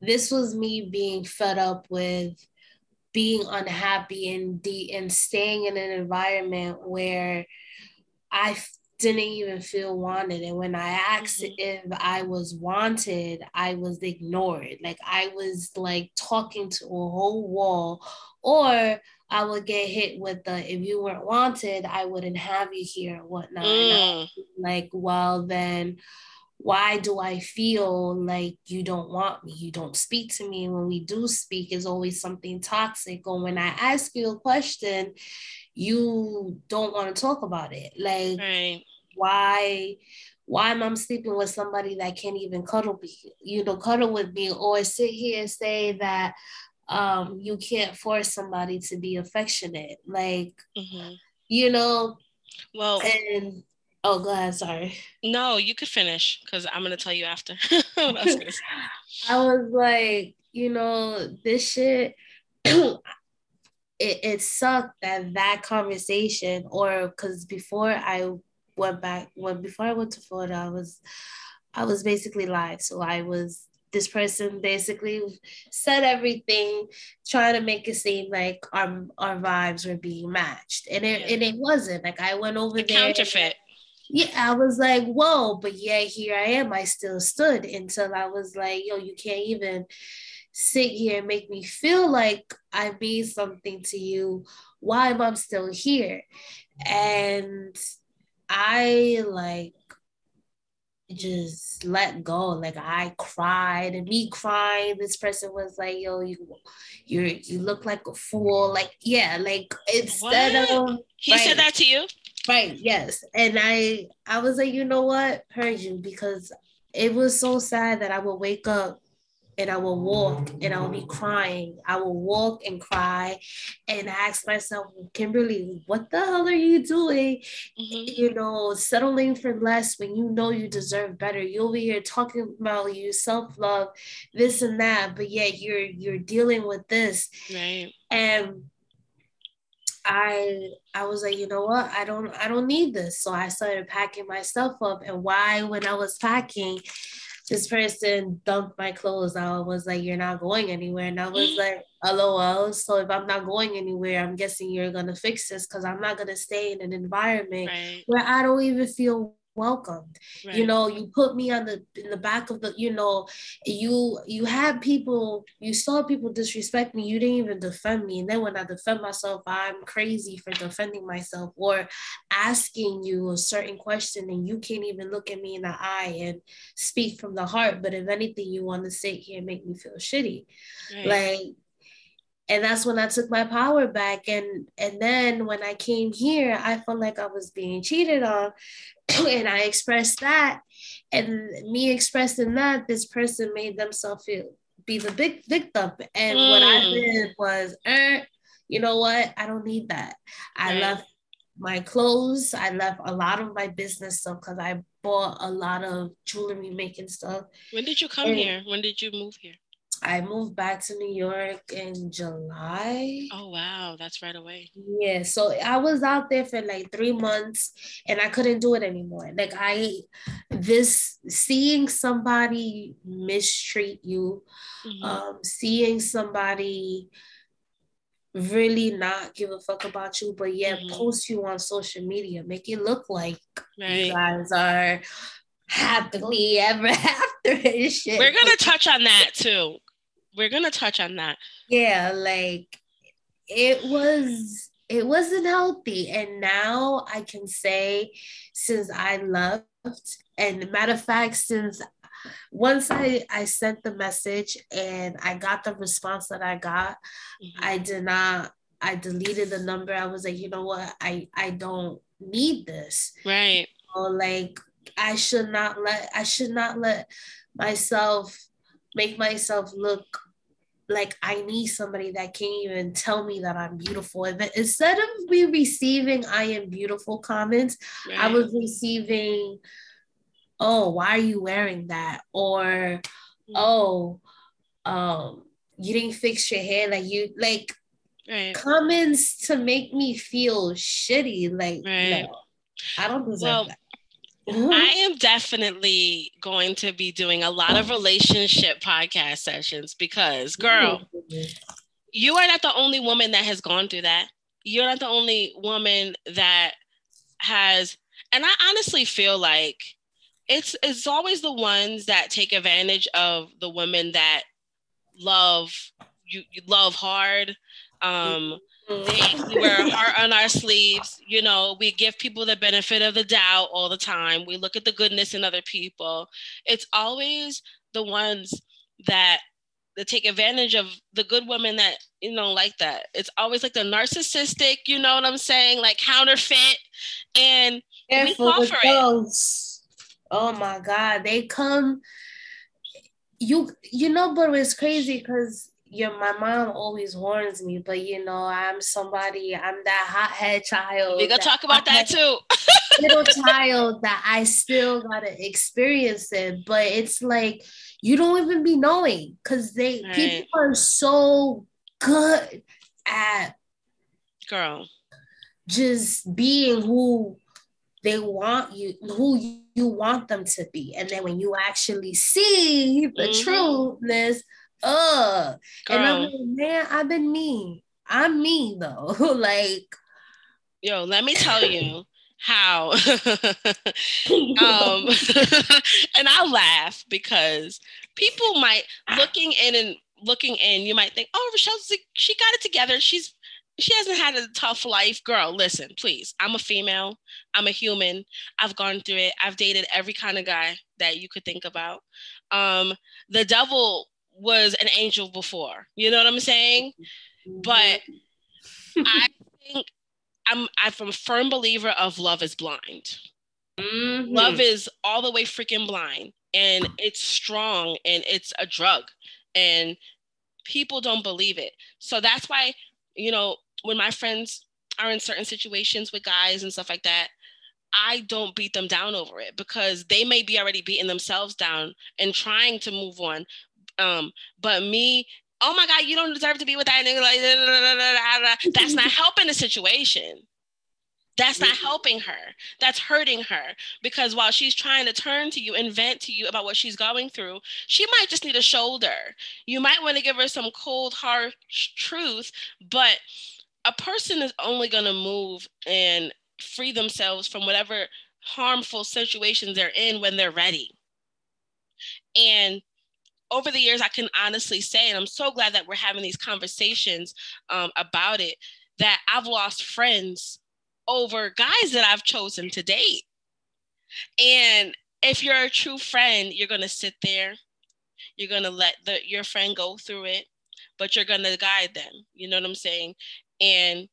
this was me being fed up with being unhappy and de- and staying in an environment where I didn't even feel wanted. And when I asked mm-hmm. if I was wanted, I was ignored. Like I was like talking to a whole wall, or I would get hit with the if you weren't wanted, I wouldn't have you here and whatnot. Mm. like, well, then why do I feel like you don't want me? You don't speak to me. When we do speak, is always something toxic. Or when I ask you a question, you don't want to talk about it. Like, right why why am I sleeping with somebody that can't even cuddle me, you know, cuddle with me or sit here and say that um, you can't force somebody to be affectionate. Like, mm-hmm. you know, well, and oh, go ahead. Sorry. No, you could finish because I'm going to tell you after. I was like, you know, this shit. it, it sucked that that conversation or because before I went back when before I went to Florida, I was I was basically live. So I was this person basically said everything, trying to make it seem like our our vibes were being matched. And it yeah. and it wasn't. Like I went over there. Counterfeit. Yeah, I was like, whoa, but yeah, here I am. I still stood until I was like, yo, you can't even sit here and make me feel like I mean something to you. Why am I still here? And I like just let go. Like I cried and me crying. This person was like, yo, you you you look like a fool. Like, yeah, like instead what? of he right, said that to you? Right, yes. And I I was like, you know what? Heard you because it was so sad that I would wake up and I will walk and I will be crying. I will walk and cry and ask myself, Kimberly, what the hell are you doing? Mm-hmm. You know, settling for less when you know you deserve better. You'll be here talking about you self-love, this and that, but yet you're you're dealing with this. Right. And I I was like, you know what? I don't I don't need this. So I started packing myself up. And why when I was packing, this person dumped my clothes. Out. I was like, You're not going anywhere. And I was mm-hmm. like, LOL. So if I'm not going anywhere, I'm guessing you're gonna fix this because I'm not gonna stay in an environment right. where I don't even feel welcomed right. you know you put me on the in the back of the you know you you had people you saw people disrespect me you didn't even defend me and then when i defend myself i'm crazy for defending myself or asking you a certain question and you can't even look at me in the eye and speak from the heart but if anything you want to sit here and make me feel shitty right. like and that's when I took my power back. And and then when I came here, I felt like I was being cheated on, and I expressed that. And me expressing that, this person made themselves feel be the big victim. And mm. what I mm. did was, er, you know what? I don't need that. I right. left my clothes. I left a lot of my business stuff because I bought a lot of jewelry making stuff. When did you come and, here? When did you move here? I moved back to New York in July. Oh wow, that's right away. Yeah, so I was out there for like 3 months and I couldn't do it anymore. Like I this seeing somebody mistreat you, mm-hmm. um seeing somebody really not give a fuck about you but yet mm-hmm. post you on social media, make it look like right. you guys are happily ever after and shit. We're gonna touch on that too we're gonna touch on that. Yeah, like it was it wasn't healthy. And now I can say since I left, and matter of fact, since once I, I sent the message and I got the response that I got, mm-hmm. I did not I deleted the number. I was like, you know what, I I don't need this. Right. So like I should not let I should not let myself make myself look like I need somebody that can't even tell me that I'm beautiful. And instead of me receiving I am beautiful comments, right. I was receiving, oh, why are you wearing that? Or mm-hmm. oh, um, you didn't fix your hair like you like right. comments to make me feel shitty. Like right. no, I don't deserve well, that. I am definitely going to be doing a lot of relationship podcast sessions because, girl, you are not the only woman that has gone through that. You're not the only woman that has, and I honestly feel like it's it's always the ones that take advantage of the women that love you, you love hard. Um, we wear a heart on our sleeves. You know, we give people the benefit of the doubt all the time. We look at the goodness in other people. It's always the ones that that take advantage of the good women that you know like that. It's always like the narcissistic. You know what I'm saying? Like counterfeit, and we fall for those. it. Oh my God, they come. You you know, but it's crazy because yeah, my mom always warns me, but you know, I'm somebody, I'm that hothead child. We gonna talk about that too. little child that I still gotta experience it, but it's like you don't even be knowing because they right. people are so good at girl just being who they want you who you want them to be and then when you actually see the mm-hmm. Uh and I'm like, man, I've been mean. I'm mean though. like, yo, let me tell you how um and I'll laugh because people might looking in and looking in, you might think, oh, Rochelle's she got it together. She's she hasn't had a tough life. Girl, listen, please. I'm a female. I'm a human. I've gone through it. I've dated every kind of guy that you could think about. Um, the devil was an angel before. You know what I'm saying? But I think I'm I'm a firm believer of love is blind. Mm-hmm. Love is all the way freaking blind and it's strong and it's a drug and people don't believe it. So that's why, you know, when my friends are in certain situations with guys and stuff like that, I don't beat them down over it because they may be already beating themselves down and trying to move on, um, but me, oh my God, you don't deserve to be with that nigga. Like, that's not helping the situation. That's not helping her. That's hurting her because while she's trying to turn to you and vent to you about what she's going through, she might just need a shoulder. You might want to give her some cold, harsh truth, but a person is only going to move and free themselves from whatever harmful situations they're in when they're ready. And over the years, I can honestly say, and I'm so glad that we're having these conversations um, about it, that I've lost friends over guys that I've chosen to date. And if you're a true friend, you're going to sit there, you're going to let the, your friend go through it, but you're going to guide them. You know what I'm saying? And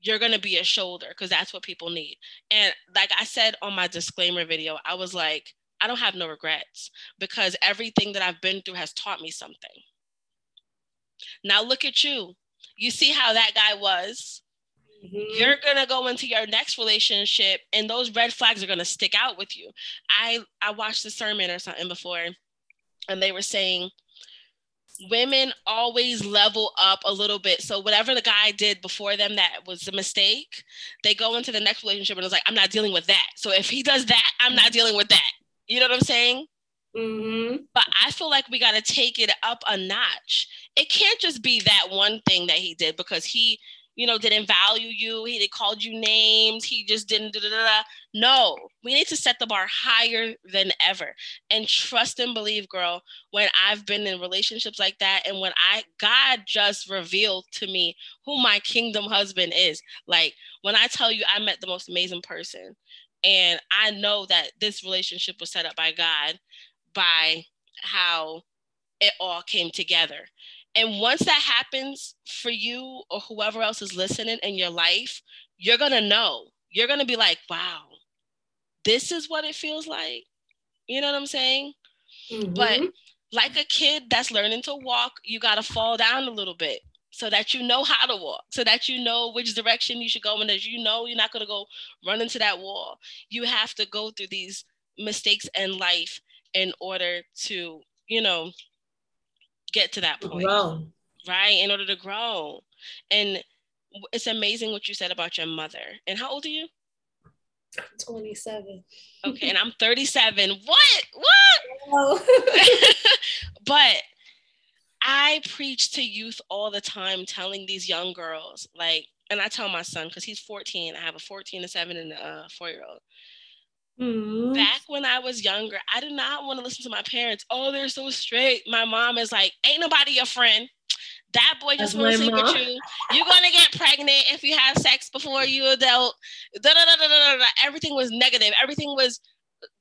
you're going to be a shoulder because that's what people need. And like I said on my disclaimer video, I was like, I don't have no regrets because everything that I've been through has taught me something. Now look at you. You see how that guy was. Mm-hmm. You're gonna go into your next relationship, and those red flags are gonna stick out with you. I I watched a sermon or something before, and they were saying women always level up a little bit. So whatever the guy did before them that was a mistake, they go into the next relationship and it's like, I'm not dealing with that. So if he does that, I'm not dealing with that. You know what I'm saying? Mm-hmm. But I feel like we got to take it up a notch. It can't just be that one thing that he did because he, you know, didn't value you. He called you names. He just didn't. Da, da, da, No, we need to set the bar higher than ever and trust and believe, girl. When I've been in relationships like that, and when I God just revealed to me who my kingdom husband is. Like when I tell you, I met the most amazing person and I know that this relationship was set up by God by how it all came together. And once that happens for you or whoever else is listening in your life, you're going to know. You're going to be like, wow, this is what it feels like. You know what I'm saying? Mm-hmm. But like a kid that's learning to walk, you got to fall down a little bit so that you know how to walk, so that you know which direction you should go. And as you know, you're not going to go run into that wall. You have to go through these mistakes in life in order to, you know, get to that point. Grow. Right? In order to grow. And it's amazing what you said about your mother. And how old are you? 27. Okay, and I'm 37. What? What? Oh. but I preach to youth all the time, telling these young girls, like, and I tell my son, because he's 14, I have a 14, a 7, and a four year old. Mm-hmm. Back when I was younger, I did not want to listen to my parents. Oh, they're so straight. My mom is like, ain't nobody your friend. That boy just wants to sleep with you. You're gonna get pregnant if you have sex before you adult. Da, da, da, da, da, da. Everything was negative. Everything was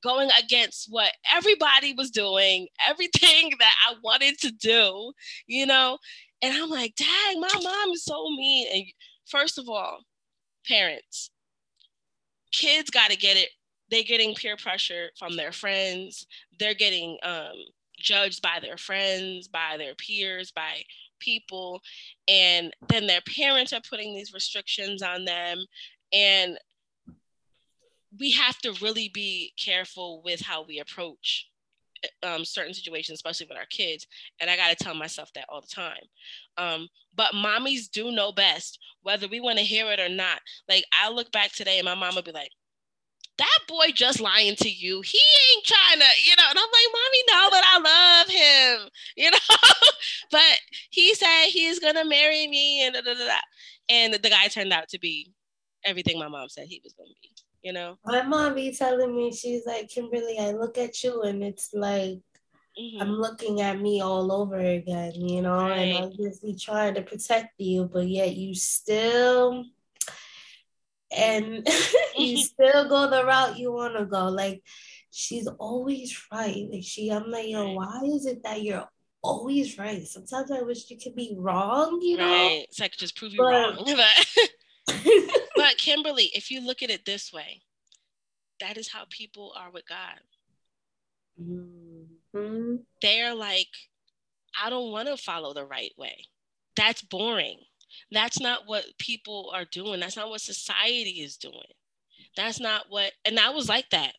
going against what everybody was doing, everything that I wanted to do, you know. And I'm like, dang, my mom is so mean. And first of all, parents, kids got to get it. They're getting peer pressure from their friends. They're getting um, judged by their friends, by their peers, by people and then their parents are putting these restrictions on them and we have to really be careful with how we approach um, certain situations, especially with our kids. And I got to tell myself that all the time. Um, but mommies do know best, whether we want to hear it or not. Like I look back today and my mom would be like, that boy just lying to you. He ain't trying to, you know. And I'm like, mommy, no, but I love him, you know. but he said he's gonna marry me, and da, da, da, and the guy turned out to be everything my mom said he was gonna be. You know. My mom be telling me she's like, Kimberly, I look at you and it's like. Mm-hmm. I'm looking at me all over again, you know, right. and I just be trying to protect you, but yet you still and you still go the route you want to go. Like she's always right. Like she, I'm like, yo, why is it that you're always right? Sometimes I wish you could be wrong, you know. Right. So I could just prove you but, wrong. But, Kimberly, if you look at it this way, that is how people are with God. Mm-hmm. They're like, I don't want to follow the right way. That's boring. That's not what people are doing. That's not what society is doing. That's not what, and I was like that.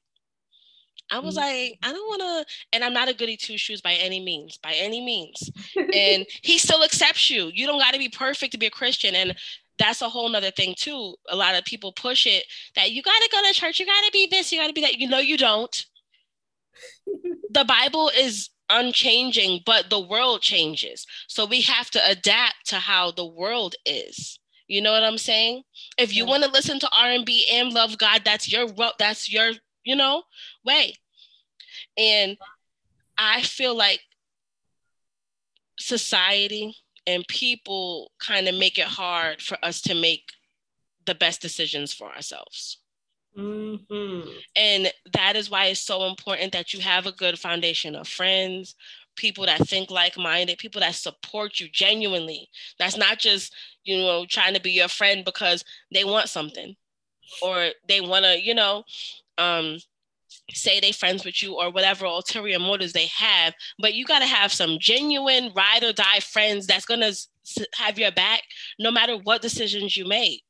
I was mm-hmm. like, I don't want to, and I'm not a goody two shoes by any means, by any means. and he still accepts you. You don't got to be perfect to be a Christian. And that's a whole nother thing too. A lot of people push it that you got to go to church, you got to be this, you got to be that. You know, you don't. the Bible is unchanging, but the world changes. So we have to adapt to how the world is. You know what I'm saying? If you yeah. want to listen to R&B and love God, that's your that's your, you know, way. And I feel like society and people kind of make it hard for us to make the best decisions for ourselves. Mm-hmm. And that is why it's so important that you have a good foundation of friends, people that think like minded, people that support you genuinely. That's not just, you know, trying to be your friend because they want something or they want to, you know, um, say they friends with you or whatever ulterior motives they have but you got to have some genuine ride or die friends that's going to have your back no matter what decisions you make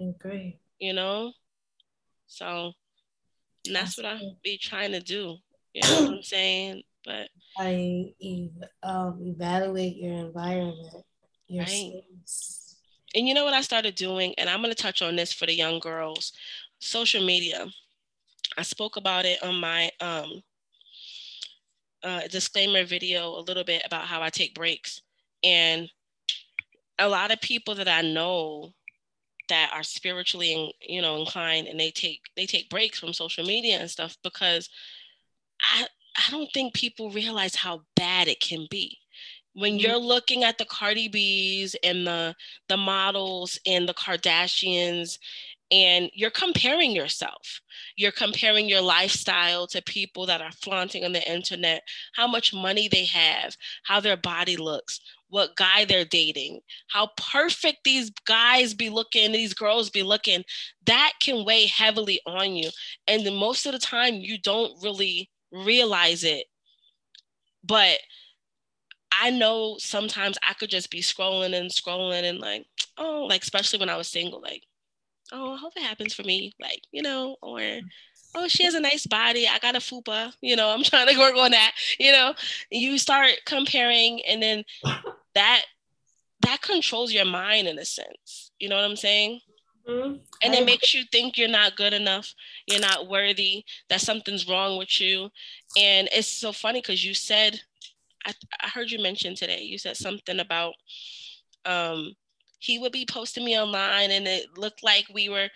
I agree you know? So that's what I be trying to do. You know what I'm saying? But I um, evaluate your environment, your right. space. And you know what I started doing, and I'm going to touch on this for the young girls. Social media. I spoke about it on my um, uh, disclaimer video a little bit about how I take breaks, and a lot of people that I know that are spiritually you know inclined and they take they take breaks from social media and stuff because i i don't think people realize how bad it can be when mm-hmm. you're looking at the Cardi B's and the the models and the Kardashians and you're comparing yourself. You're comparing your lifestyle to people that are flaunting on the internet, how much money they have, how their body looks, what guy they're dating, how perfect these guys be looking, these girls be looking, that can weigh heavily on you. And then most of the time, you don't really realize it. But I know sometimes I could just be scrolling and scrolling and like, oh, like, especially when I was single, like, oh, I hope it happens for me. Like, you know, or oh, she has a nice body. I got a fupa. You know, I'm trying to work on that. You know, you start comparing, and then that that controls your mind in a sense. You know what I'm saying? Mm-hmm. And it makes you think you're not good enough, you're not worthy, that something's wrong with you. And it's so funny because you said, I, I heard you mention today, you said something about um, he would be posting me online and it looked like we were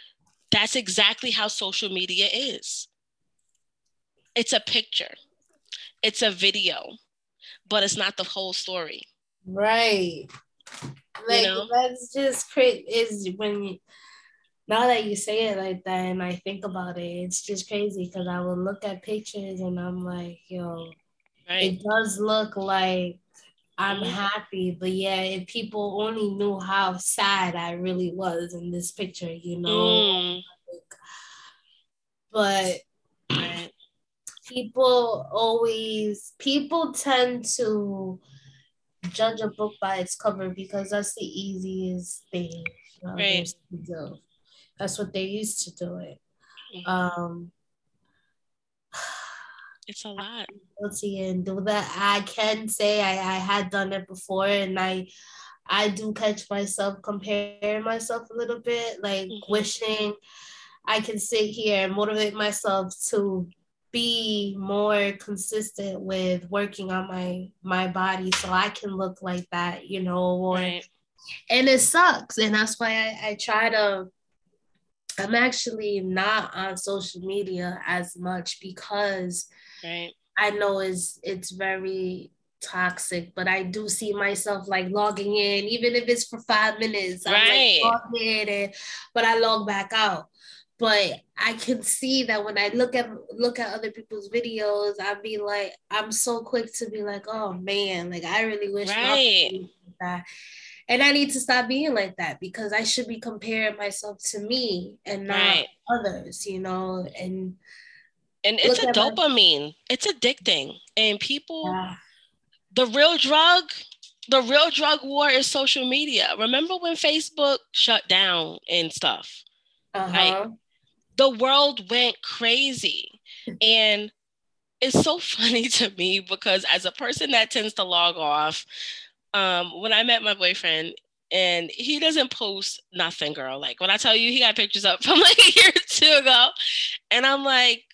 that's exactly how social media is it's a picture it's a video but it's not the whole story right like you know? that's just crazy is when you now that you say it like that and I think about it, it's just crazy because I will look at pictures and I'm like, yo, right. it does look like I'm happy, but yeah, if people only knew how sad I really was in this picture, you know. Mm. But people always people tend to judge a book by its cover because that's the easiest thing right. to do. That's what they used to do it. Mm-hmm. Um it's a lot. Guilty and do that. I can say I, I had done it before and I I do catch myself comparing myself a little bit, like mm-hmm. wishing I can sit here and motivate myself to be more consistent with working on my my body so I can look like that, you know, or right. and it sucks. And that's why I, I try to I'm actually not on social media as much because right. I know it's it's very toxic, but I do see myself like logging in, even if it's for five minutes. Right. I'm like log in and, but I log back out. But I can see that when I look at look at other people's videos, I'd be like, I'm so quick to be like, oh man, like I really wish right. that. And I need to stop being like that because I should be comparing myself to me and not right. others, you know, and and it's a dopamine. It's addicting. And people yeah. the real drug, the real drug war is social media. Remember when Facebook shut down and stuff? Uh-huh. Like the world went crazy. and it's so funny to me because as a person that tends to log off, um, when I met my boyfriend, and he doesn't post nothing, girl. Like when I tell you he got pictures up from like a year or two ago, and I'm like,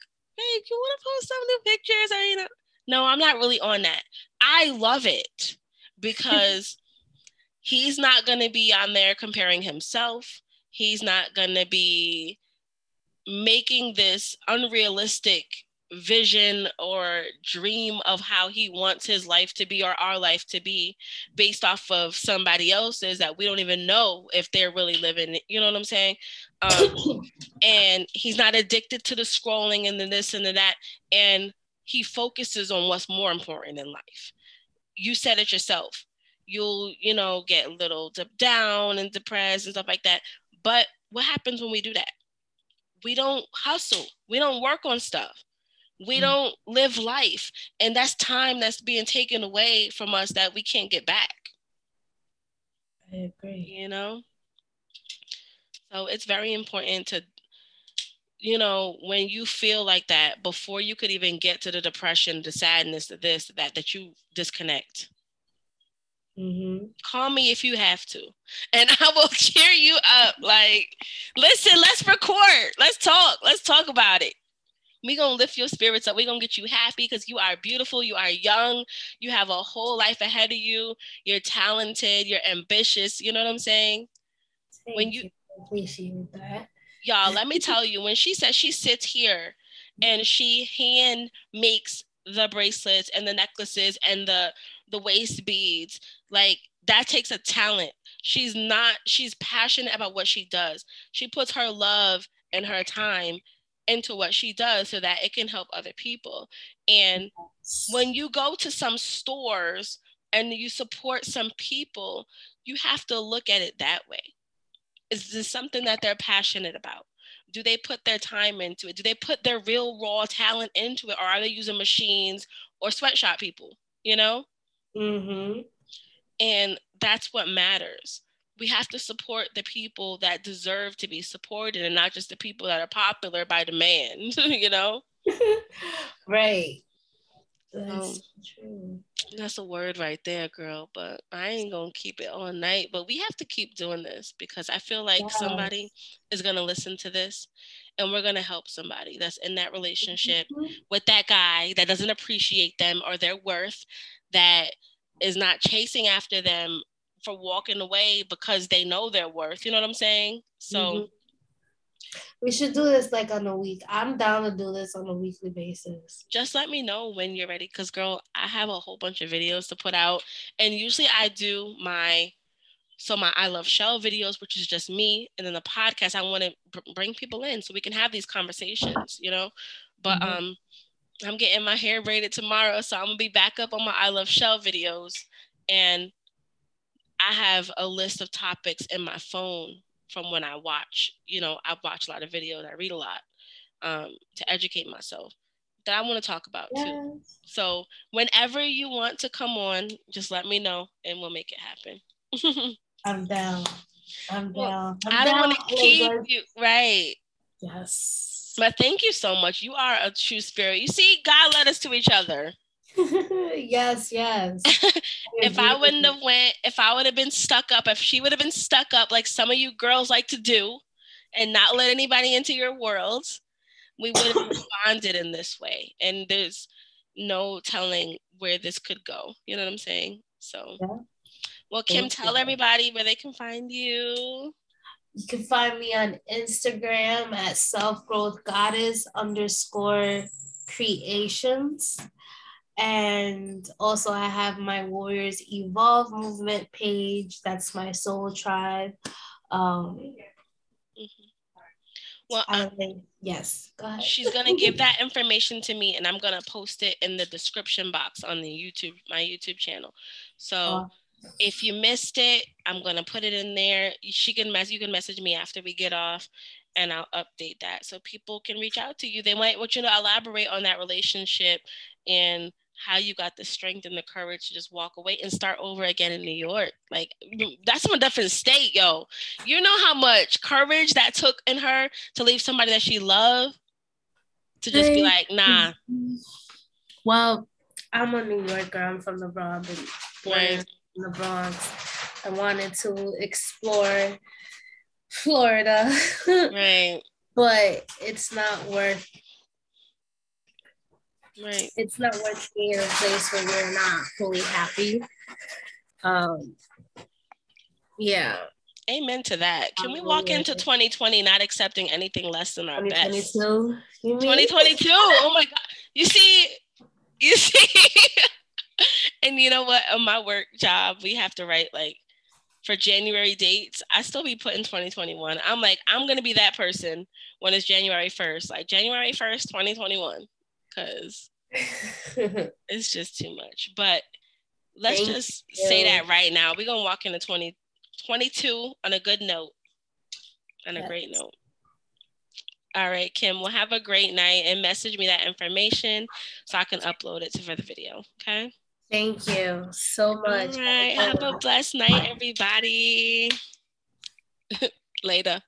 hey, you want to post some new pictures? Or you know, no, I'm not really on that. I love it because he's not gonna be on there comparing himself. He's not gonna be making this unrealistic vision or dream of how he wants his life to be or our life to be based off of somebody else's that we don't even know if they're really living you know what i'm saying? Um, and he's not addicted to the scrolling and the this and the that and he focuses on what's more important in life. You said it yourself. You'll you know get a little down and depressed and stuff like that. But what happens when we do that? We don't hustle. We don't work on stuff we mm. don't live life and that's time that's being taken away from us that we can't get back i agree you know so it's very important to you know when you feel like that before you could even get to the depression the sadness the this that that you disconnect Mm-hmm. Call me if you have to, and I will cheer you up. Like, listen, let's record. Let's talk. Let's talk about it we gonna lift your spirits up. we gonna get you happy because you are beautiful, you are young, you have a whole life ahead of you, you're talented, you're ambitious. You know what I'm saying? Thank when you, you appreciate that. Y'all, let me tell you, when she says she sits here and she hand makes the bracelets and the necklaces and the the waist beads, like that takes a talent. She's not, she's passionate about what she does. She puts her love and her time into what she does so that it can help other people. And when you go to some stores and you support some people, you have to look at it that way. Is this something that they're passionate about? Do they put their time into it? Do they put their real raw talent into it? Or are they using machines or sweatshop people? You know? Mm-hmm. And that's what matters. We have to support the people that deserve to be supported and not just the people that are popular by demand, you know? right. That's um, true. That's a word right there, girl. But I ain't gonna keep it all night. But we have to keep doing this because I feel like yes. somebody is gonna listen to this and we're gonna help somebody that's in that relationship mm-hmm. with that guy that doesn't appreciate them or their worth, that is not chasing after them for walking away because they know their worth. You know what I'm saying? So mm-hmm. we should do this like on a week. I'm down to do this on a weekly basis. Just let me know when you're ready. Cause girl, I have a whole bunch of videos to put out. And usually I do my so my I love Shell videos, which is just me, and then the podcast. I want to br- bring people in so we can have these conversations, you know. But mm-hmm. um, I'm getting my hair braided tomorrow, so I'm gonna be back up on my I love Shell videos, and I have a list of topics in my phone from when I watch. You know, I watch a lot of videos, I read a lot um, to educate myself that I want to talk about yes. too. So whenever you want to come on, just let me know and we'll make it happen. I'm down. I'm down. I'm I don't want to keep you right. Yes. But thank you so much. You are a true spirit. You see, God led us to each other. yes, yes. if I wouldn't have went, if I would have been stuck up, if she would have been stuck up like some of you girls like to do and not let anybody into your world, we would have responded in this way. And there's no telling where this could go. You know what I'm saying? So yeah. well, Kim, Thank tell you. everybody where they can find you. You can find me on Instagram at self growth goddess underscore creations. And also, I have my Warriors Evolve movement page. That's my soul tribe. Um, mm-hmm. Well, um, yes, go ahead. she's gonna give that information to me, and I'm gonna post it in the description box on the YouTube, my YouTube channel. So. Uh, if you missed it, I'm gonna put it in there. She can mess. You can message me after we get off, and I'll update that so people can reach out to you. They might want you to elaborate on that relationship and how you got the strength and the courage to just walk away and start over again in New York. Like that's from a different state, yo. You know how much courage that took in her to leave somebody that she loved to just be like, nah. Mm-hmm. Well, I'm a New Yorker. I'm from the Bronx, born right. in the Bronx. I wanted to explore Florida. right. But it's not worth Right. It's not worth being in a place where you're not fully happy. Um, yeah. Amen to that. Can we walk into 2020 not accepting anything less than our 2022? best? 2022. Oh my God. You see, you see. and you know what? On my work job, we have to write like for January dates. I still be putting 2021. I'm like, I'm going to be that person when it's January 1st, like January 1st, 2021 because it's just too much. But let's Thank just you. say that right now. We're gonna walk into 2022 on a good note, on a yes. great note. All right, Kim, we'll have a great night and message me that information so I can upload it to for the video. Okay. Thank you so much. All right. Have a blessed night, everybody. Later.